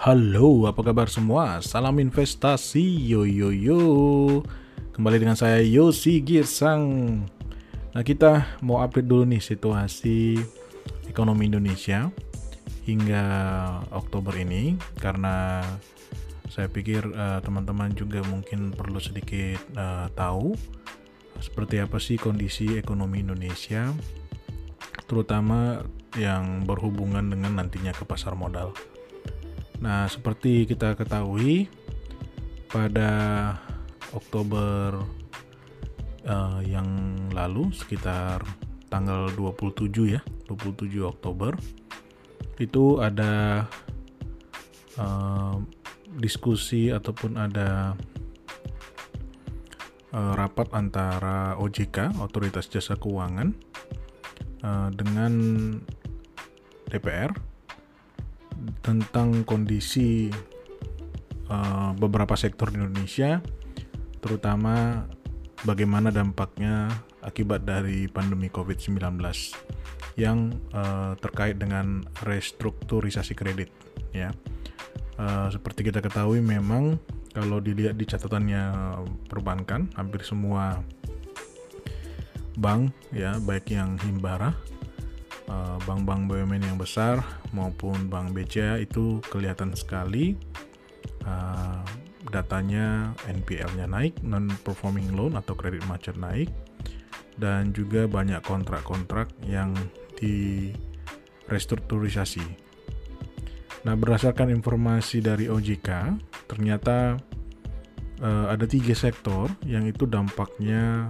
Halo, apa kabar semua? Salam investasi, yo yo yo. Kembali dengan saya Yosi Girsang. Nah, kita mau update dulu nih situasi ekonomi Indonesia hingga Oktober ini karena saya pikir uh, teman-teman juga mungkin perlu sedikit uh, tahu seperti apa sih kondisi ekonomi Indonesia terutama yang berhubungan dengan nantinya ke pasar modal. Nah, seperti kita ketahui pada Oktober uh, yang lalu sekitar tanggal 27 ya, 27 Oktober itu ada uh, diskusi ataupun ada uh, rapat antara OJK, Otoritas Jasa Keuangan, uh, dengan DPR tentang kondisi uh, beberapa sektor di Indonesia, terutama bagaimana dampaknya akibat dari pandemi COVID-19 yang uh, terkait dengan restrukturisasi kredit. Ya, uh, seperti kita ketahui, memang kalau dilihat di catatannya perbankan, hampir semua bank, ya baik yang himbara bank-bank BUMN yang besar maupun bank BCA itu kelihatan sekali uh, datanya NPL-nya naik, non-performing loan atau kredit macet naik, dan juga banyak kontrak-kontrak yang di restrukturisasi. Nah, berdasarkan informasi dari OJK, ternyata uh, ada tiga sektor yang itu dampaknya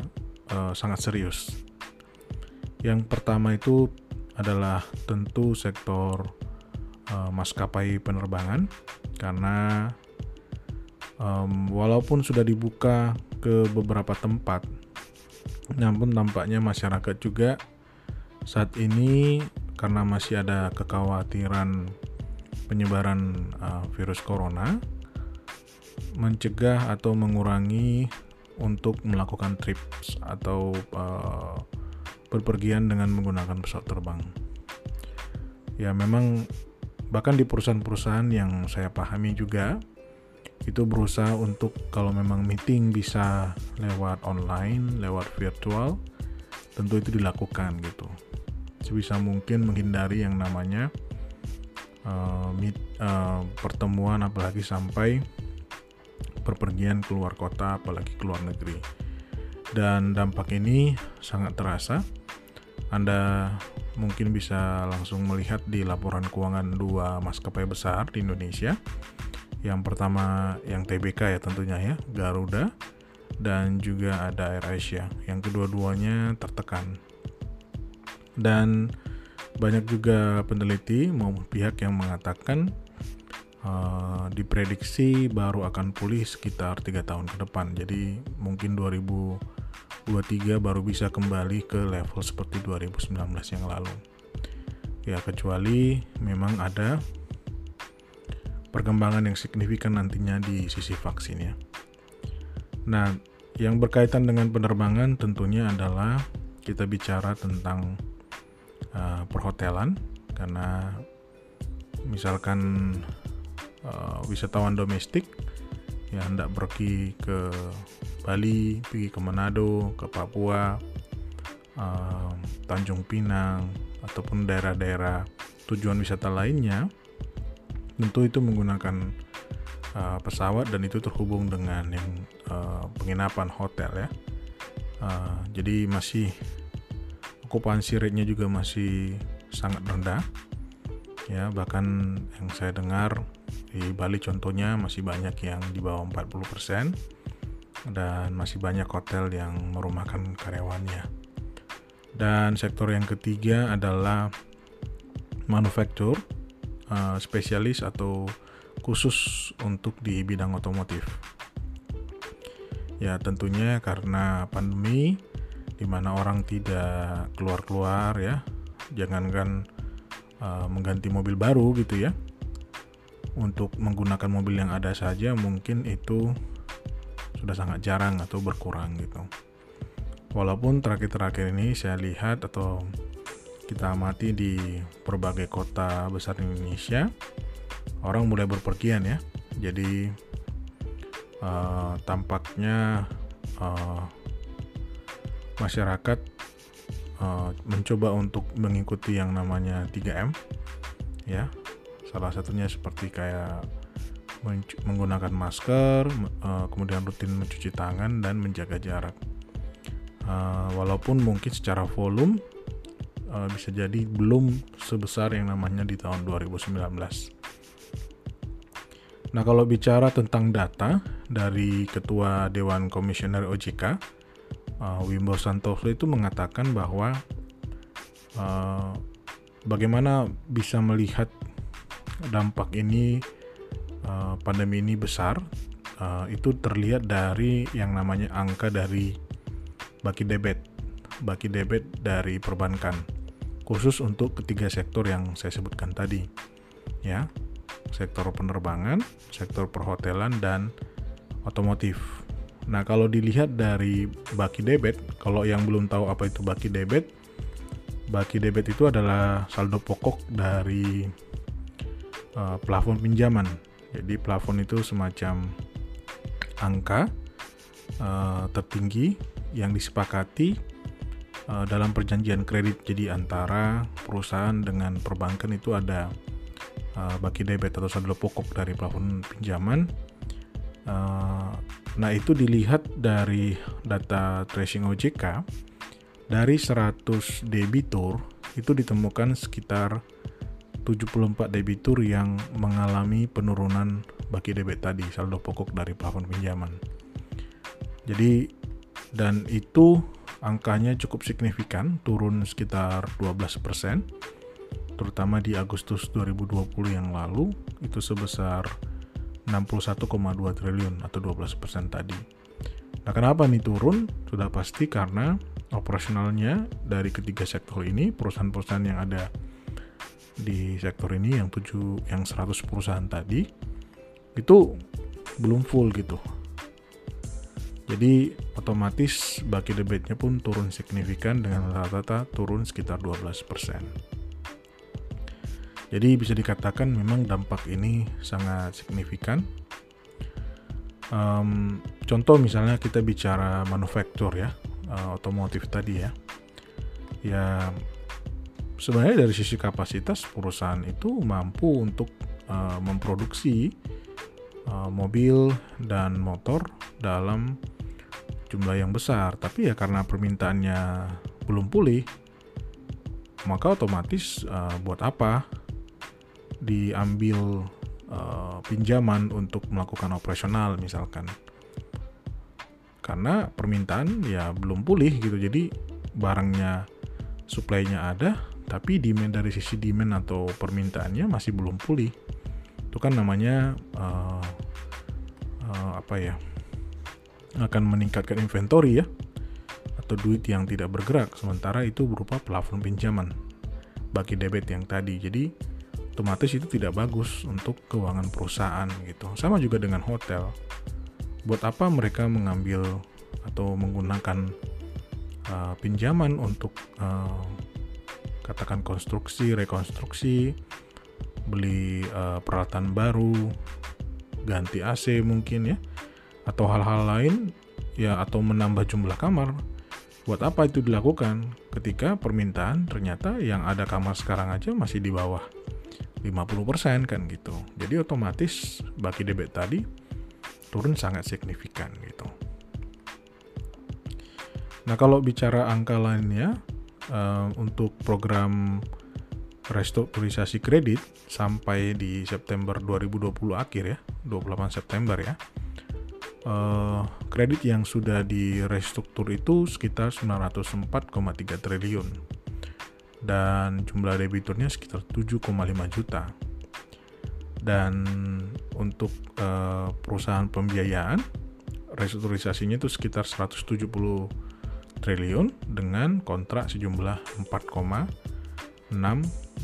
uh, sangat serius. Yang pertama itu adalah tentu sektor uh, maskapai penerbangan. Karena um, walaupun sudah dibuka ke beberapa tempat namun tampaknya masyarakat juga saat ini karena masih ada kekhawatiran penyebaran uh, virus corona mencegah atau mengurangi untuk melakukan trips atau uh, berpergian dengan menggunakan pesawat terbang. Ya memang bahkan di perusahaan-perusahaan yang saya pahami juga itu berusaha untuk kalau memang meeting bisa lewat online, lewat virtual, tentu itu dilakukan gitu. Sebisa mungkin menghindari yang namanya uh, meet, uh, pertemuan apalagi sampai perpergian keluar kota apalagi keluar negeri. Dan dampak ini sangat terasa anda mungkin bisa langsung melihat di laporan keuangan dua maskapai besar di Indonesia. Yang pertama yang TBK ya tentunya ya, Garuda dan juga ada Air Asia. Yang kedua-duanya tertekan. Dan banyak juga peneliti maupun pihak yang mengatakan uh, diprediksi baru akan pulih sekitar tiga tahun ke depan. Jadi mungkin 2000 23 baru bisa kembali ke level seperti 2019 yang lalu. Ya, kecuali memang ada perkembangan yang signifikan nantinya di sisi vaksin ya. Nah, yang berkaitan dengan penerbangan tentunya adalah kita bicara tentang uh, perhotelan karena misalkan uh, wisatawan domestik yang hendak pergi ke Bali, pergi ke Manado, ke Papua, um, Tanjung Pinang, ataupun daerah-daerah tujuan wisata lainnya, tentu itu menggunakan uh, pesawat dan itu terhubung dengan yang uh, penginapan hotel ya. Uh, jadi masih okupansi rate-nya juga masih sangat rendah ya bahkan yang saya dengar di Bali contohnya masih banyak yang di bawah 40% dan masih banyak hotel yang merumahkan karyawannya. Dan sektor yang ketiga adalah manufaktur uh, spesialis atau khusus untuk di bidang otomotif. Ya tentunya karena pandemi di mana orang tidak keluar-keluar ya, jangankan uh, mengganti mobil baru gitu ya untuk menggunakan mobil yang ada saja mungkin itu sudah sangat jarang atau berkurang gitu. Walaupun terakhir-terakhir ini saya lihat atau kita amati di berbagai kota besar di Indonesia, orang mulai berpergian ya. Jadi uh, tampaknya uh, masyarakat uh, mencoba untuk mengikuti yang namanya 3M ya. Salah satunya seperti kayak menggunakan masker, uh, kemudian rutin mencuci tangan dan menjaga jarak. Uh, walaupun mungkin secara volume uh, bisa jadi belum sebesar yang namanya di tahun 2019. Nah, kalau bicara tentang data dari Ketua Dewan Komisioner OJK, Wimbo Santoso itu mengatakan bahwa bagaimana bisa melihat dampak ini, uh, pandemi ini besar, uh, itu terlihat dari yang namanya angka dari baki debit, baki debit dari perbankan, khusus untuk ketiga sektor yang saya sebutkan tadi, ya sektor penerbangan, sektor perhotelan, dan otomotif. Nah, kalau dilihat dari baki debit, kalau yang belum tahu apa itu baki debit, baki debit itu adalah saldo pokok dari uh, plafon pinjaman. Jadi plafon itu semacam angka uh, tertinggi yang disepakati uh, dalam perjanjian kredit. Jadi antara perusahaan dengan perbankan itu ada uh, baki debit atau saldo pokok dari plafon pinjaman. Uh, nah itu dilihat dari data tracing OJK dari 100 debitur itu ditemukan sekitar 74 debitur yang mengalami penurunan baki debit tadi saldo pokok dari plafon pinjaman. Jadi dan itu angkanya cukup signifikan turun sekitar 12% terutama di Agustus 2020 yang lalu itu sebesar 61,2 triliun atau 12% tadi. Nah, kenapa nih turun? Sudah pasti karena operasionalnya dari ketiga sektor ini, perusahaan-perusahaan yang ada di sektor ini yang tujuh yang 100 perusahaan tadi itu belum full gitu. Jadi otomatis baki debitnya pun turun signifikan dengan rata-rata turun sekitar 12%. Jadi bisa dikatakan memang dampak ini sangat signifikan. Um, contoh misalnya kita bicara manufaktur ya, uh, otomotif tadi ya. Ya sebenarnya dari sisi kapasitas perusahaan itu mampu untuk uh, memproduksi uh, mobil dan motor dalam jumlah yang besar, tapi ya karena permintaannya belum pulih, maka otomatis uh, buat apa diambil uh, pinjaman untuk melakukan operasional misalkan? Karena permintaan ya belum pulih gitu. Jadi barangnya supply-nya ada tapi demand dari sisi demand atau permintaannya masih belum pulih itu kan namanya uh, uh, apa ya akan meningkatkan inventory ya atau duit yang tidak bergerak sementara itu berupa plafon pinjaman bagi debit yang tadi jadi otomatis itu tidak bagus untuk keuangan perusahaan gitu. Sama juga dengan hotel. Buat apa mereka mengambil atau menggunakan uh, pinjaman untuk uh, katakan konstruksi, rekonstruksi, beli uh, peralatan baru, ganti AC mungkin ya, atau hal-hal lain ya atau menambah jumlah kamar. Buat apa itu dilakukan ketika permintaan ternyata yang ada kamar sekarang aja masih di bawah 50% kan gitu. Jadi otomatis baki debit tadi turun sangat signifikan gitu. Nah kalau bicara angka lainnya uh, untuk program restrukturisasi kredit sampai di September 2020 akhir ya, 28 September ya. Uh, kredit yang sudah direstruktur itu sekitar 904,3 triliun dan jumlah debiturnya sekitar 7,5 juta. Dan untuk uh, perusahaan pembiayaan restrukturisasinya itu sekitar 170 triliun dengan kontrak sejumlah 4,6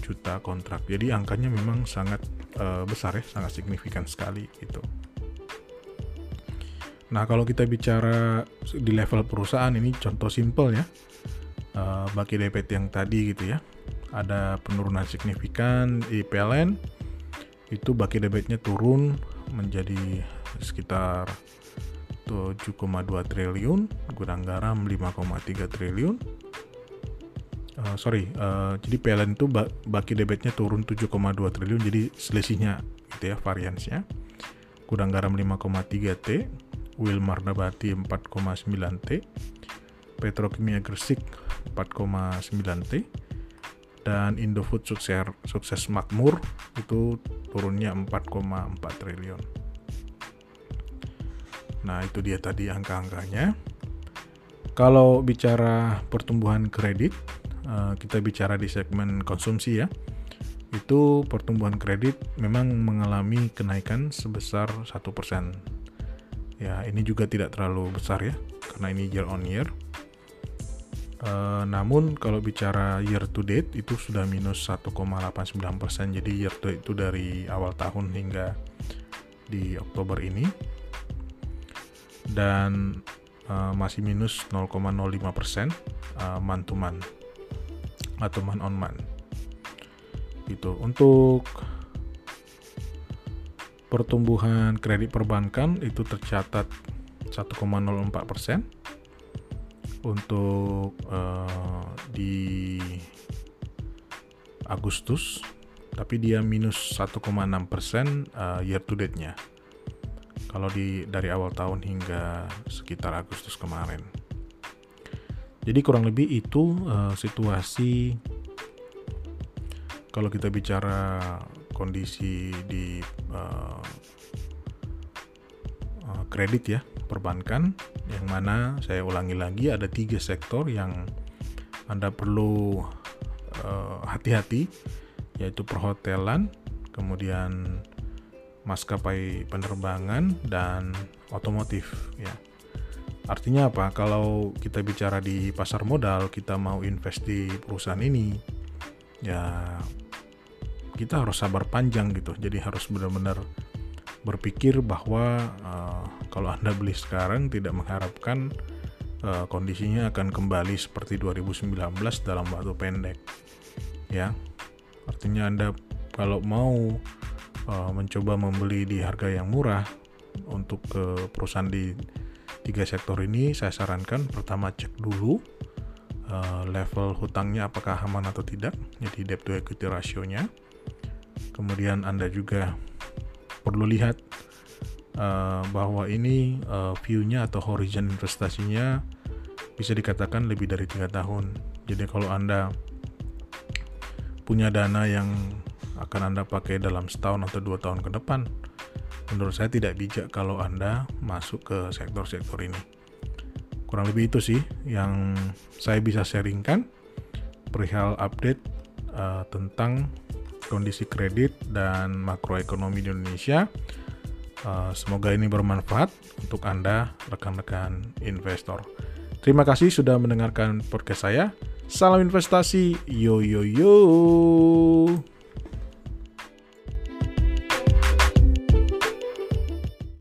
juta kontrak. Jadi angkanya memang sangat uh, besar ya, sangat signifikan sekali itu. Nah, kalau kita bicara di level perusahaan ini contoh simple ya uh, baki debit yang tadi gitu ya ada penurunan signifikan di PLN itu baki debitnya turun menjadi sekitar 7,2 triliun, gudang garam 5,3 triliun. Uh, sorry, uh, jadi PLN itu baki debitnya turun 7,2 triliun, jadi selisihnya gitu ya variansnya. Gudang garam 5,3 T, Wilmar Nabati 4,9 T, Petrokimia Gresik 4,9 T, dan Indofood sukses, sukses makmur itu turunnya 4,4 triliun. Nah, itu dia tadi angka-angkanya. Kalau bicara pertumbuhan kredit, eh, kita bicara di segmen konsumsi ya. Itu pertumbuhan kredit memang mengalami kenaikan sebesar 1%. Ya, ini juga tidak terlalu besar ya, karena ini year on year. Uh, namun kalau bicara year to date itu sudah minus 1,89%. Jadi year to date itu dari awal tahun hingga di Oktober ini dan uh, masih minus 0,05 persen uh, month to month atau month on month. Gitu. Untuk pertumbuhan kredit perbankan itu tercatat 1,04 persen untuk uh, di Agustus, tapi dia minus 1,6 persen uh, year to date-nya kalau di dari awal tahun hingga sekitar Agustus kemarin. Jadi kurang lebih itu uh, situasi kalau kita bicara kondisi di uh, uh, kredit ya perbankan yang mana saya ulangi lagi ada tiga sektor yang anda perlu hati-hati uh, yaitu perhotelan kemudian maskapai penerbangan dan otomotif ya. Artinya apa? Kalau kita bicara di pasar modal, kita mau invest di perusahaan ini, ya kita harus sabar panjang gitu. Jadi harus benar-benar berpikir bahwa uh, kalau Anda beli sekarang tidak mengharapkan uh, kondisinya akan kembali seperti 2019 dalam waktu pendek. Ya. Artinya Anda kalau mau uh, mencoba membeli di harga yang murah untuk ke perusahaan di tiga sektor ini saya sarankan pertama cek dulu uh, level hutangnya apakah aman atau tidak jadi debt to equity rasionya kemudian anda juga perlu lihat uh, bahwa ini uh, view-nya atau horizon investasinya bisa dikatakan lebih dari tiga tahun. Jadi kalau anda punya dana yang akan Anda pakai dalam setahun atau dua tahun ke depan, menurut saya tidak bijak kalau Anda masuk ke sektor-sektor ini. Kurang lebih itu sih yang saya bisa sharingkan perihal update uh, tentang kondisi kredit dan makroekonomi di Indonesia. Uh, semoga ini bermanfaat untuk Anda, rekan-rekan investor. Terima kasih sudah mendengarkan podcast saya. Salam investasi, yo yo yo.